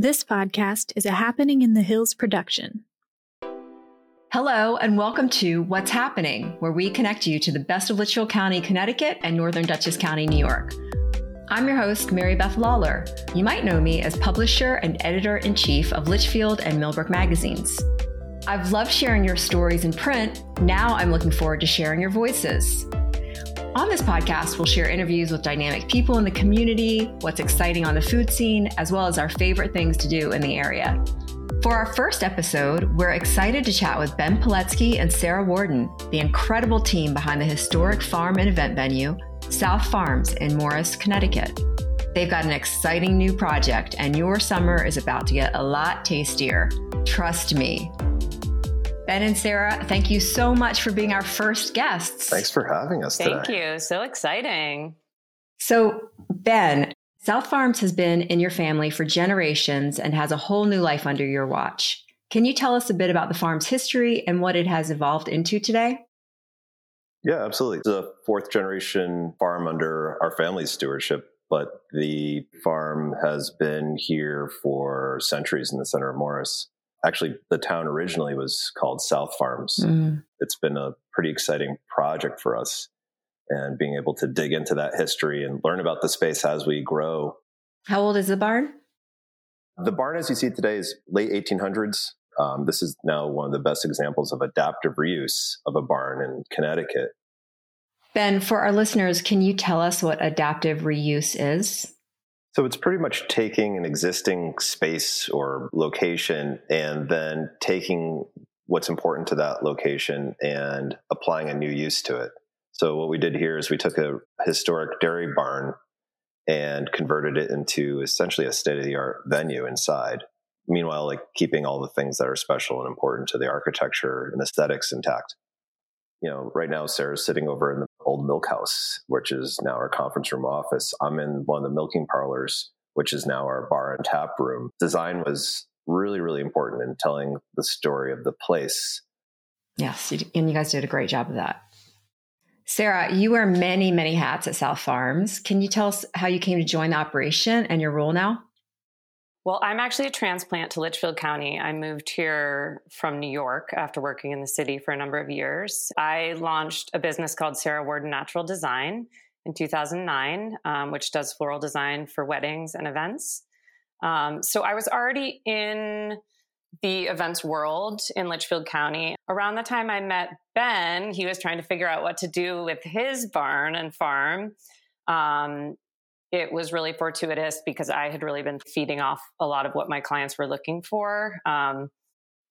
This podcast is a Happening in the Hills production. Hello, and welcome to What's Happening, where we connect you to the best of Litchfield County, Connecticut, and Northern Dutchess County, New York. I'm your host, Mary Beth Lawlor. You might know me as publisher and editor in chief of Litchfield and Millbrook magazines. I've loved sharing your stories in print. Now I'm looking forward to sharing your voices. On this podcast, we'll share interviews with dynamic people in the community, what's exciting on the food scene, as well as our favorite things to do in the area. For our first episode, we're excited to chat with Ben Paletsky and Sarah Worden, the incredible team behind the historic farm and event venue, South Farms in Morris, Connecticut. They've got an exciting new project, and your summer is about to get a lot tastier. Trust me. Ben and Sarah, thank you so much for being our first guests. Thanks for having us Thank today. you. So exciting. So, Ben, South Farms has been in your family for generations and has a whole new life under your watch. Can you tell us a bit about the farm's history and what it has evolved into today? Yeah, absolutely. It's a fourth generation farm under our family's stewardship, but the farm has been here for centuries in the center of Morris. Actually, the town originally was called South Farms. Mm. It's been a pretty exciting project for us and being able to dig into that history and learn about the space as we grow. How old is the barn? The barn, as you see today, is late 1800s. Um, this is now one of the best examples of adaptive reuse of a barn in Connecticut. Ben, for our listeners, can you tell us what adaptive reuse is? So it's pretty much taking an existing space or location and then taking what's important to that location and applying a new use to it. So what we did here is we took a historic dairy barn and converted it into essentially a state of the art venue inside. Meanwhile, like keeping all the things that are special and important to the architecture and aesthetics intact. You know, right now Sarah's sitting over in the old milk house, which is now our conference room office. I'm in one of the milking parlors, which is now our bar and tap room. Design was really, really important in telling the story of the place. Yes, and you guys did a great job of that. Sarah, you wear many, many hats at South Farms. Can you tell us how you came to join the operation and your role now? Well, I'm actually a transplant to Litchfield County. I moved here from New York after working in the city for a number of years. I launched a business called Sarah Worden Natural Design in 2009, um, which does floral design for weddings and events. Um, so I was already in the events world in Litchfield County. Around the time I met Ben, he was trying to figure out what to do with his barn and farm. Um, it was really fortuitous because I had really been feeding off a lot of what my clients were looking for. Um,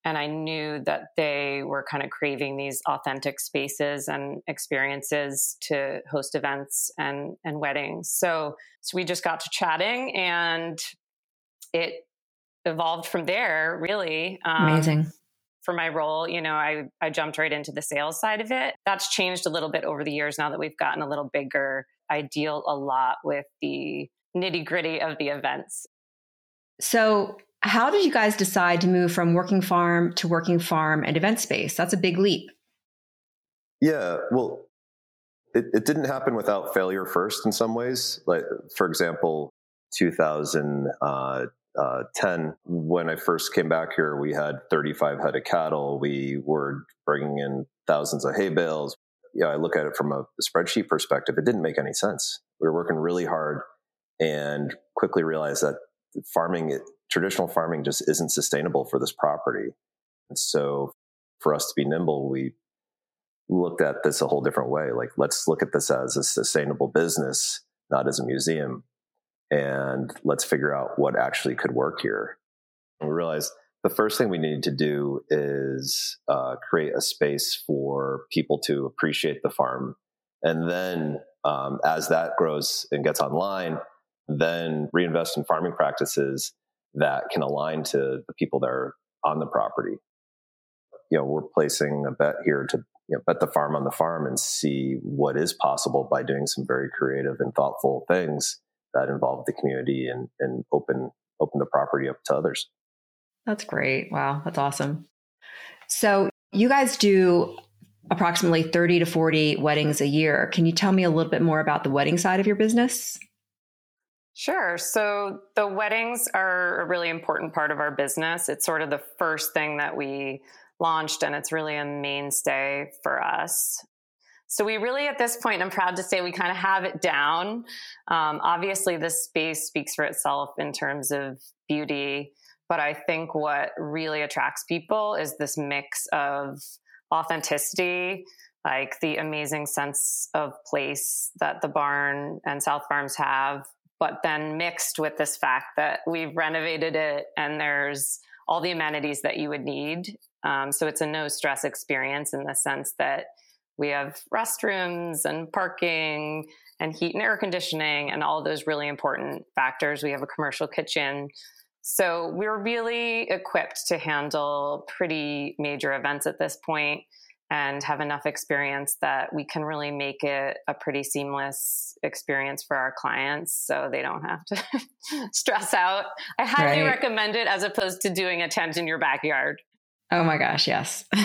and I knew that they were kind of craving these authentic spaces and experiences to host events and, and weddings. So, so we just got to chatting and it evolved from there, really. Um, Amazing. For my role, you know, I, I jumped right into the sales side of it. That's changed a little bit over the years now that we've gotten a little bigger. I deal a lot with the nitty gritty of the events. So, how did you guys decide to move from working farm to working farm and event space? That's a big leap. Yeah, well, it, it didn't happen without failure first in some ways. Like, for example, 2010, uh, when I first came back here, we had 35 head of cattle. We were bringing in thousands of hay bales. Yeah, I look at it from a spreadsheet perspective. It didn't make any sense. We were working really hard and quickly realized that farming, traditional farming just isn't sustainable for this property. And so for us to be nimble, we looked at this a whole different way. Like, let's look at this as a sustainable business, not as a museum. And let's figure out what actually could work here. And we realized the first thing we need to do is uh, create a space for people to appreciate the farm. And then um, as that grows and gets online, then reinvest in farming practices that can align to the people that are on the property. You know, we're placing a bet here to you know, bet the farm on the farm and see what is possible by doing some very creative and thoughtful things that involve the community and, and open open the property up to others. That's great. Wow, that's awesome. So you guys do approximately 30 to 40 weddings a year. Can you tell me a little bit more about the wedding side of your business? Sure. So the weddings are a really important part of our business. It's sort of the first thing that we launched, and it's really a mainstay for us. So we really, at this point, I'm proud to say we kind of have it down. Um, obviously, the space speaks for itself in terms of beauty, but I think what really attracts people is this mix of authenticity, like the amazing sense of place that the barn and South Farms have, but then mixed with this fact that we've renovated it and there's all the amenities that you would need. Um, so it's a no stress experience in the sense that we have restrooms and parking and heat and air conditioning and all those really important factors. We have a commercial kitchen. So we're really equipped to handle pretty major events at this point and have enough experience that we can really make it a pretty seamless experience for our clients so they don't have to stress out. I highly right. recommend it as opposed to doing a tent in your backyard. Oh my gosh, yes.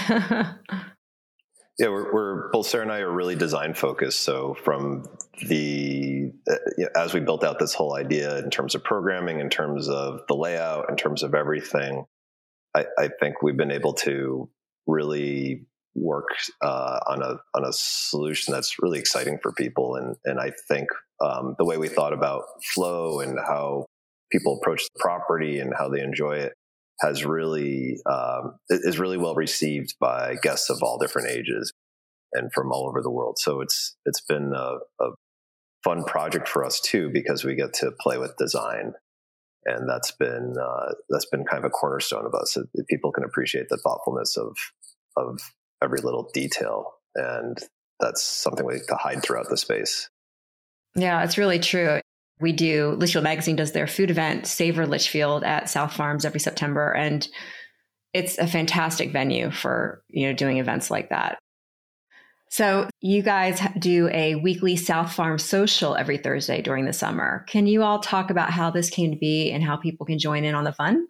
yeah, we're, we're, both Sarah and I are really design focused. So from the uh, as we built out this whole idea in terms of programming, in terms of the layout, in terms of everything, I, I think we've been able to really work uh, on a on a solution that's really exciting for people. And and I think um, the way we thought about flow and how people approach the property and how they enjoy it has really um, is really well received by guests of all different ages and from all over the world. So it's it's been a, a fun project for us too because we get to play with design and that's been uh, that's been kind of a cornerstone of us. People can appreciate the thoughtfulness of of every little detail. And that's something we to hide throughout the space. Yeah, it's really true. We do, Litchfield Magazine does their food event, Savor Litchfield at South Farms every September. And it's a fantastic venue for, you know, doing events like that. So you guys do a weekly South Farm social every Thursday during the summer. Can you all talk about how this came to be and how people can join in on the fun?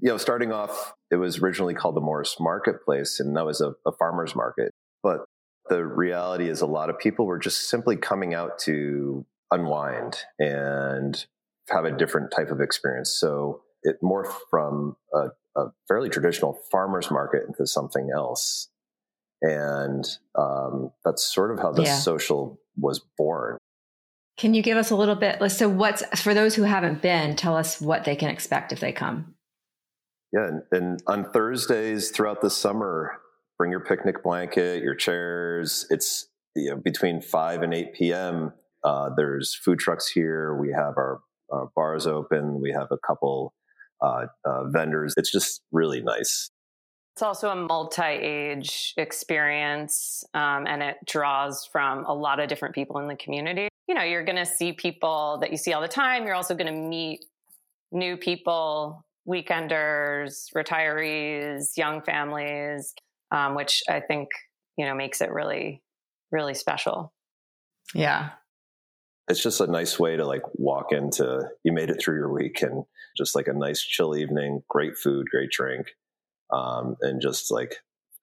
you know, starting off, it was originally called the Morris Marketplace, and that was a, a farmer's market. But the reality is, a lot of people were just simply coming out to unwind and have a different type of experience. So it morphed from a, a fairly traditional farmer's market into something else. And um, that's sort of how the yeah. social was born. Can you give us a little bit? So, what's for those who haven't been? Tell us what they can expect if they come. Yeah, and, and on Thursdays throughout the summer, bring your picnic blanket, your chairs. It's you know, between five and eight p.m. Uh, there's food trucks here. We have our, our bars open. We have a couple uh, uh, vendors. It's just really nice. It's also a multi-age experience, um, and it draws from a lot of different people in the community. You know, you're going to see people that you see all the time. You're also going to meet new people weekenders, retirees, young families, um, which I think you know makes it really, really special. Yeah, it's just a nice way to like walk into. You made it through your week, and just like a nice chill evening, great food, great drink, um, and just like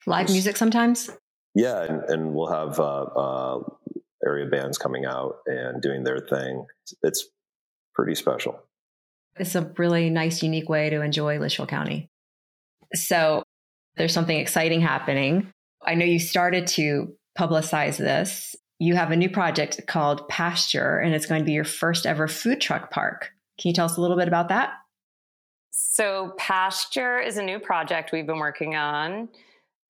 live just, music sometimes. Yeah, and, and we'll have uh, uh, area bands coming out and doing their thing. It's pretty special. It's a really nice, unique way to enjoy Litchfield County. So there's something exciting happening. I know you started to publicize this. You have a new project called Pasture, and it's going to be your first ever food truck park. Can you tell us a little bit about that? So, Pasture is a new project we've been working on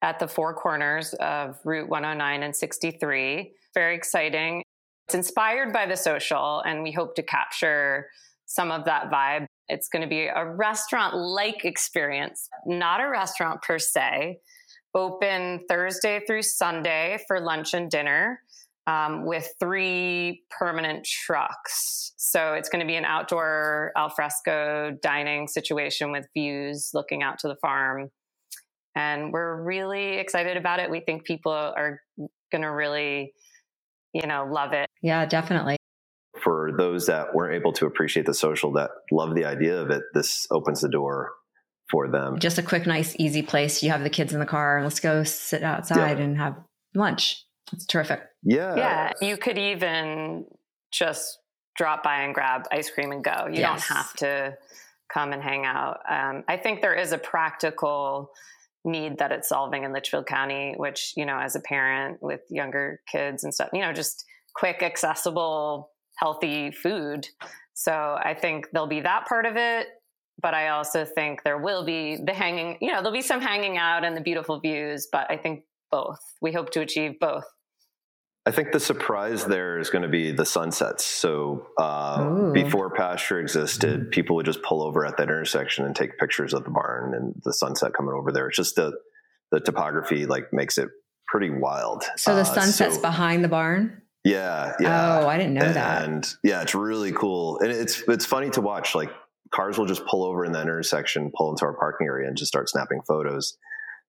at the four corners of Route 109 and 63. Very exciting. It's inspired by the social, and we hope to capture some of that vibe. It's going to be a restaurant like experience, not a restaurant per se. Open Thursday through Sunday for lunch and dinner um, with three permanent trucks. So it's going to be an outdoor alfresco dining situation with views looking out to the farm. And we're really excited about it. We think people are going to really, you know, love it. Yeah, definitely for those that weren't able to appreciate the social that love the idea of it, this opens the door for them. Just a quick, nice, easy place. You have the kids in the car and let's go sit outside yeah. and have lunch. It's terrific. Yeah. Yeah. You could even just drop by and grab ice cream and go. You yes. don't have to come and hang out. Um, I think there is a practical need that it's solving in Litchfield County, which, you know, as a parent with younger kids and stuff, you know, just quick, accessible, healthy food. So I think there'll be that part of it. But I also think there will be the hanging, you know, there'll be some hanging out and the beautiful views, but I think both. We hope to achieve both. I think the surprise there is going to be the sunsets. So uh, before pasture existed, people would just pull over at that intersection and take pictures of the barn and the sunset coming over there. It's just the the topography like makes it pretty wild. So the uh, sunset's so, behind the barn. Yeah, yeah. Oh, I didn't know and, that. And yeah, it's really cool, and it's it's funny to watch. Like cars will just pull over in that intersection, pull into our parking area, and just start snapping photos.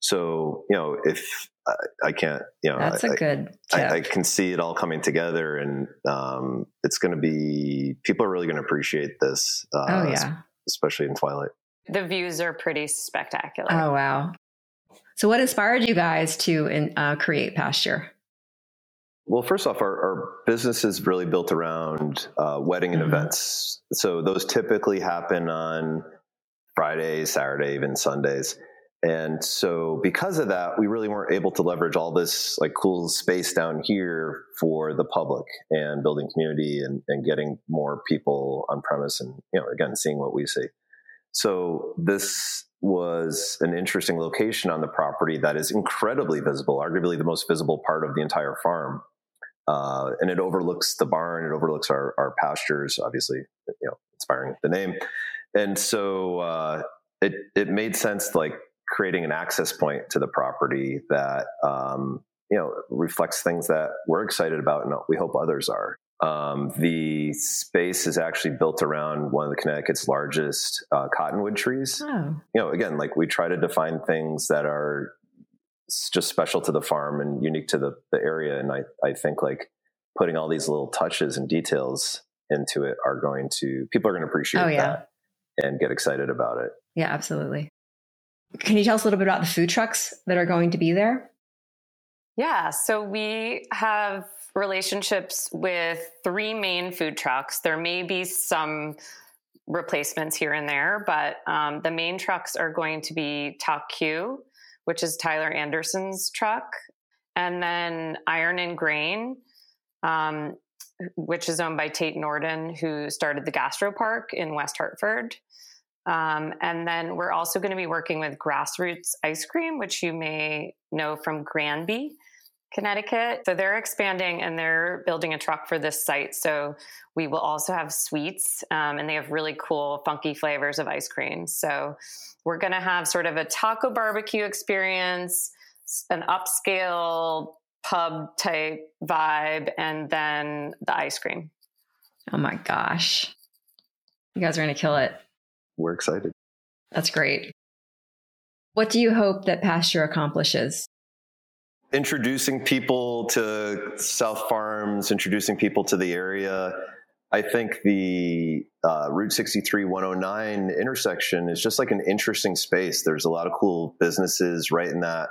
So you know, if I, I can't, you know, that's I, a good. I, I, can see it all coming together, and um, it's going to be people are really going to appreciate this. Uh, oh yeah, especially in twilight. The views are pretty spectacular. Oh wow! So, what inspired you guys to in, uh, create Pasture? Well, first off, our, our business is really built around uh, wedding and mm-hmm. events. So those typically happen on Fridays, Saturday, even Sundays. And so because of that, we really weren't able to leverage all this like cool space down here for the public and building community and, and getting more people on premise and, you know, again, seeing what we see. So this was an interesting location on the property that is incredibly visible, arguably the most visible part of the entire farm. Uh, and it overlooks the barn, it overlooks our, our pastures, obviously, you know, inspiring the name. And so uh, it, it made sense like creating an access point to the property that um, you know reflects things that we're excited about and we hope others are. Um, the space is actually built around one of the Connecticut's largest uh, cottonwood trees. Oh. You know, again, like we try to define things that are just special to the farm and unique to the, the area. And I, I think like putting all these little touches and details into it are going to people are going to appreciate oh, yeah. that and get excited about it. Yeah, absolutely. Can you tell us a little bit about the food trucks that are going to be there? Yeah, so we have relationships with three main food trucks. There may be some replacements here and there, but um, the main trucks are going to be Talk Q, which is Tyler Anderson's truck, and then Iron and Grain, um, which is owned by Tate Norden, who started the Gastro Park in West Hartford. Um, and then we're also going to be working with Grassroots Ice Cream, which you may know from Granby, Connecticut. So they're expanding and they're building a truck for this site. So we will also have sweets, um, and they have really cool, funky flavors of ice cream. So we're going to have sort of a taco barbecue experience, an upscale pub type vibe, and then the ice cream. Oh my gosh. You guys are going to kill it we're excited. That's great. What do you hope that Pasture accomplishes? Introducing people to South Farms, introducing people to the area. I think the uh, Route 63 109 intersection is just like an interesting space. There's a lot of cool businesses right in that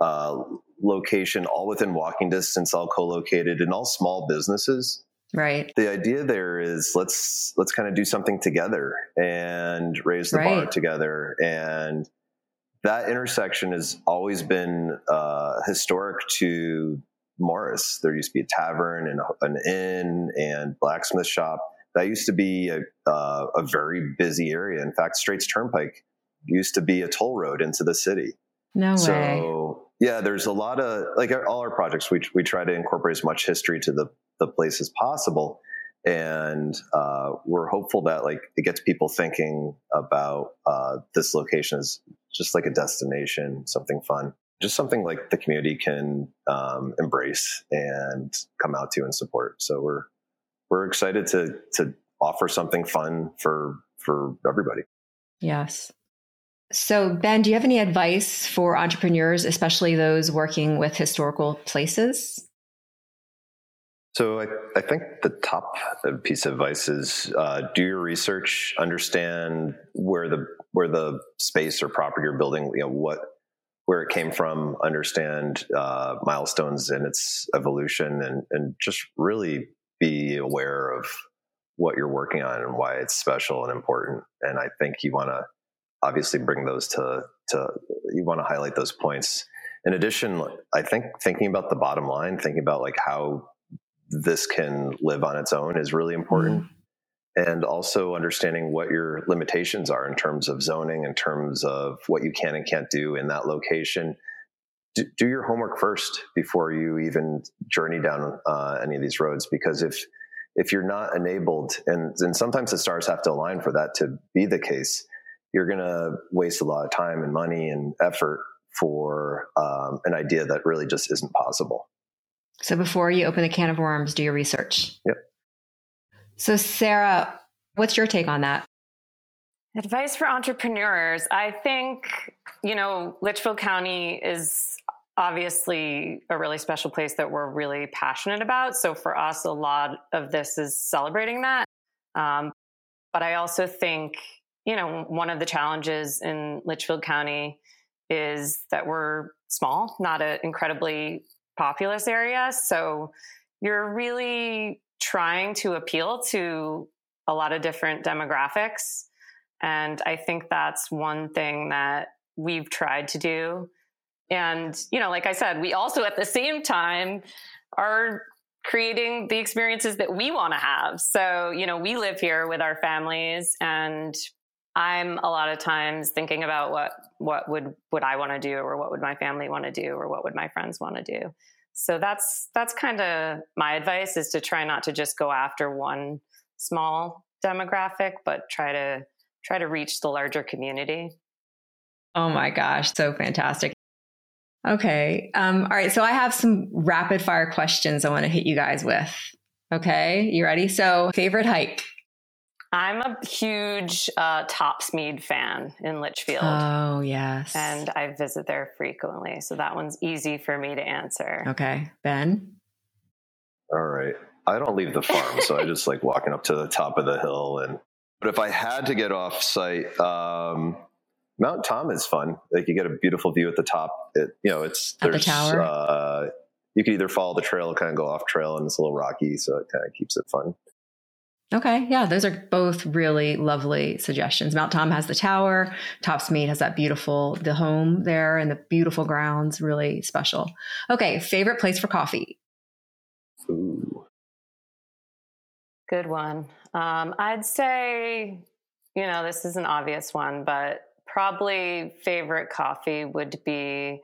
uh, location, all within walking distance, all co located, and all small businesses. Right. The idea there is let's let's kind of do something together and raise the right. bar together and that intersection has always been uh, historic to Morris. There used to be a tavern and an inn and blacksmith shop. That used to be a, uh, a very busy area. In fact, Straits Turnpike used to be a toll road into the city. No so, way. So yeah, there's a lot of like all our projects. We we try to incorporate as much history to the the place as possible. And uh, we're hopeful that like it gets people thinking about uh, this location as just like a destination, something fun, just something like the community can um, embrace and come out to and support. So we're we're excited to to offer something fun for for everybody. Yes. So, Ben, do you have any advice for entrepreneurs, especially those working with historical places? So I, I think the top piece of advice is uh, do your research, understand where the where the space or property you're building, you know, what where it came from, understand uh, milestones in its evolution, and and just really be aware of what you're working on and why it's special and important. And I think you want to obviously bring those to to you want to highlight those points. In addition, I think thinking about the bottom line, thinking about like how this can live on its own is really important. Mm-hmm and also understanding what your limitations are in terms of zoning, in terms of what you can and can't do in that location. Do, do your homework first before you even journey down uh, any of these roads, because if if you're not enabled, and, and sometimes the stars have to align for that to be the case, you're going to waste a lot of time and money and effort for um, an idea that really just isn't possible. So before you open the can of worms, do your research. Yep. So, Sarah, what's your take on that? Advice for entrepreneurs. I think, you know, Litchfield County is obviously a really special place that we're really passionate about. So for us, a lot of this is celebrating that. Um, but I also think, you know, one of the challenges in Litchfield County is that we're small, not an incredibly populous area. So you're really trying to appeal to a lot of different demographics. And I think that's one thing that we've tried to do. And, you know, like I said, we also at the same time are creating the experiences that we want to have. So, you know, we live here with our families and I'm a lot of times thinking about what what would would I want to do or what would my family want to do or what would my friends want to do. So that's that's kind of my advice is to try not to just go after one small demographic but try to try to reach the larger community. Oh my gosh so fantastic. Okay um, all right so i have some rapid fire questions i want to hit you guys with okay? You ready? So favorite hike I'm a huge uh, Topsmead fan in Litchfield. Oh, yes. And I visit there frequently. So that one's easy for me to answer. Okay. Ben? All right. I don't leave the farm. so I just like walking up to the top of the hill. And, but if I had to get off site, um, Mount Tom is fun. Like you get a beautiful view at the top. It, you know, it's, at the tower. Uh, you can either follow the trail or kind of go off trail and it's a little rocky. So it kind of keeps it fun. Okay. Yeah. Those are both really lovely suggestions. Mount Tom has the tower. Topsmead has that beautiful, the home there and the beautiful grounds. Really special. Okay. Favorite place for coffee? Ooh. Good one. Um, I'd say, you know, this is an obvious one, but probably favorite coffee would be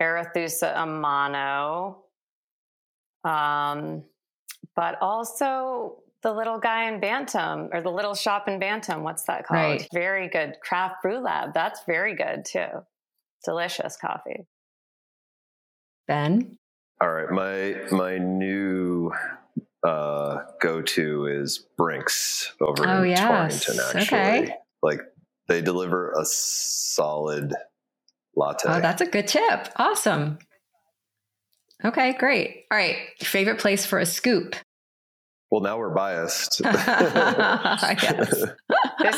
Arethusa a Mano. Um, but also the little guy in Bantam or the little shop in Bantam. What's that called? Right. Very good. Craft Brew Lab. That's very good too. Delicious coffee. Ben? All right. My my new uh, go to is Brinks over oh, in yes. Torrington, actually. Okay. Like they deliver a solid latte. Oh, that's a good tip. Awesome. Okay, great. All right. Favorite place for a scoop? Well, now we're biased. this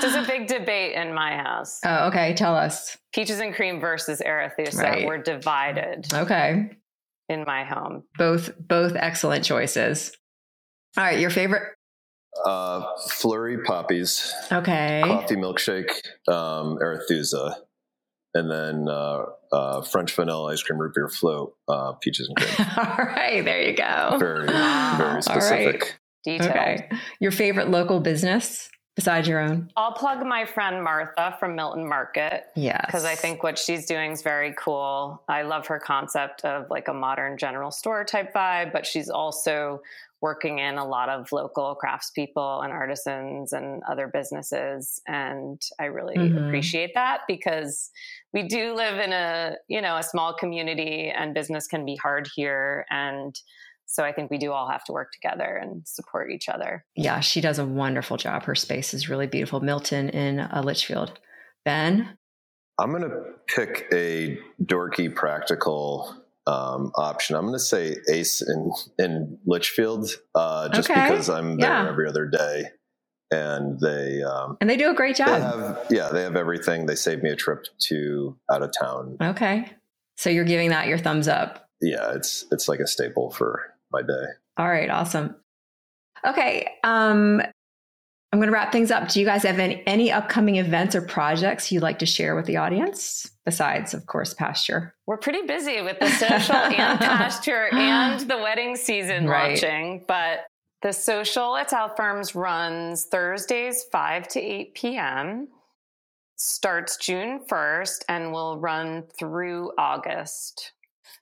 is a big debate in my house. Oh, okay. Tell us. Peaches and cream versus Arethusa. Right. We're divided. Okay. In my home. Both both excellent choices. All right, your favorite? Uh, flurry poppies. Okay. Coffee milkshake, um, Arethusa, and then uh, uh, French vanilla ice cream root beer float, uh, peaches and cream. All right, there you go. Very, very specific. Okay. Your favorite local business besides your own? I'll plug my friend Martha from Milton Market. Yes. Because I think what she's doing is very cool. I love her concept of like a modern general store type vibe, but she's also working in a lot of local craftspeople and artisans and other businesses and i really mm-hmm. appreciate that because we do live in a you know a small community and business can be hard here and so I think we do all have to work together and support each other. Yeah, she does a wonderful job. Her space is really beautiful. Milton in uh, Litchfield. Ben? I'm going to pick a dorky practical um, option. I'm going to say Ace in, in Litchfield uh, just okay. because I'm there yeah. every other day. And they um, and they do a great job. They have, yeah, they have everything. They saved me a trip to out of town. Okay, so you're giving that your thumbs up. Yeah, it's it's like a staple for my day. All right, awesome. Okay, um, I'm going to wrap things up. Do you guys have any, any upcoming events or projects you'd like to share with the audience besides, of course, pasture? We're pretty busy with the social and pasture and the wedding season right. launching, but the social at South Farms runs Thursdays, 5 to 8 p.m., starts June 1st, and will run through August.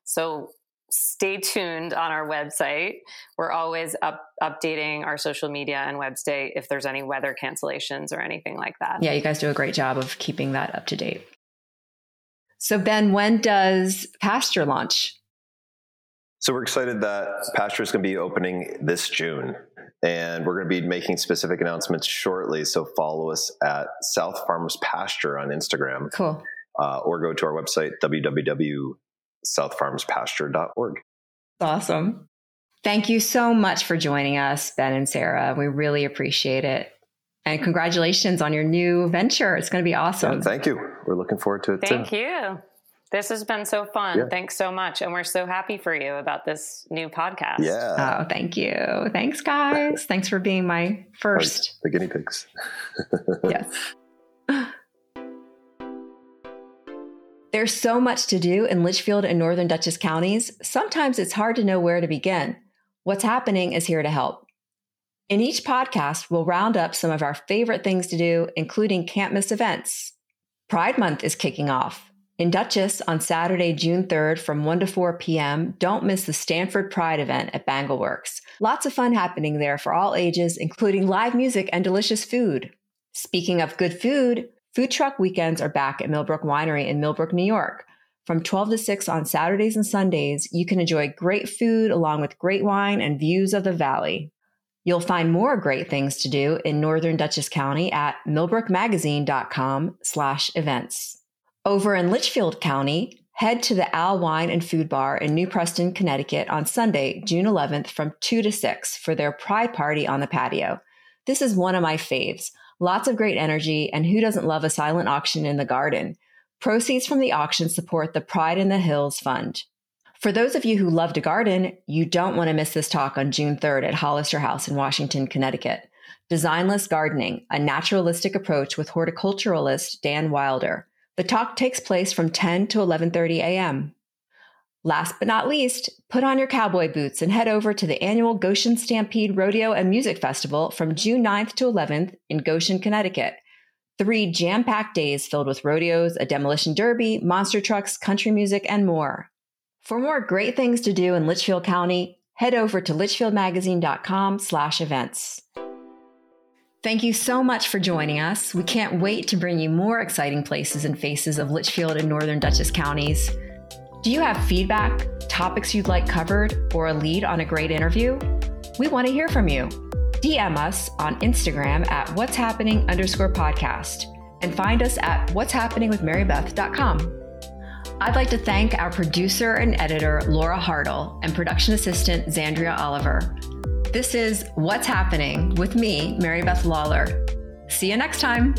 So stay tuned on our website. We're always up, updating our social media and website if there's any weather cancellations or anything like that. Yeah, you guys do a great job of keeping that up to date. So, Ben, when does Pasture launch? So, we're excited that Pasture is going to be opening this June. And we're going to be making specific announcements shortly. So, follow us at South Farms Pasture on Instagram. Cool. Uh, or go to our website, www southfarmspasture.org. Awesome. Thank you so much for joining us, Ben and Sarah. We really appreciate it. And congratulations on your new venture. It's going to be awesome. Yeah, thank you. We're looking forward to it. Thank too. you. This has been so fun. Yeah. Thanks so much. And we're so happy for you about this new podcast. Yeah. Oh, thank you. Thanks, guys. Thanks for being my first. The guinea pigs. yes. There's so much to do in Litchfield and Northern Dutchess counties, sometimes it's hard to know where to begin. What's happening is here to help. In each podcast, we'll round up some of our favorite things to do, including can't miss events. Pride Month is kicking off. In Dutchess on Saturday, June 3rd from 1 to 4 p.m., don't miss the Stanford Pride event at Bangallworks. Lots of fun happening there for all ages, including live music and delicious food. Speaking of good food, Food truck weekends are back at Millbrook Winery in Millbrook, New York. From 12 to 6 on Saturdays and Sundays, you can enjoy great food along with great wine and views of the valley. You'll find more great things to do in Northern Dutchess County at millbrookmagazine.com slash events. Over in Litchfield County, head to the Owl Wine and Food Bar in New Preston, Connecticut on Sunday, June 11th from 2 to 6 for their Pride Party on the patio. This is one of my faves. Lots of great energy, and who doesn't love a silent auction in the garden? Proceeds from the auction support the Pride in the Hills Fund. For those of you who love to garden, you don't want to miss this talk on June 3rd at Hollister House in Washington, Connecticut. Designless Gardening, a naturalistic approach with horticulturalist Dan Wilder. The talk takes place from 10 to 11:30 a.m. Last but not least, put on your cowboy boots and head over to the annual Goshen Stampede Rodeo and Music Festival from June 9th to 11th in Goshen, Connecticut. Three jam packed days filled with rodeos, a demolition derby, monster trucks, country music, and more. For more great things to do in Litchfield County, head over to litchfieldmagazine.com slash events. Thank you so much for joining us. We can't wait to bring you more exciting places and faces of Litchfield and Northern Dutchess counties. Do you have feedback, topics you'd like covered, or a lead on a great interview? We want to hear from you. DM us on Instagram at what's happening underscore podcast and find us at what's happening with marybeth.com. I'd like to thank our producer and editor, Laura Hartle, and production assistant, Zandria Oliver. This is What's Happening with me, Mary Beth Lawlor. See you next time.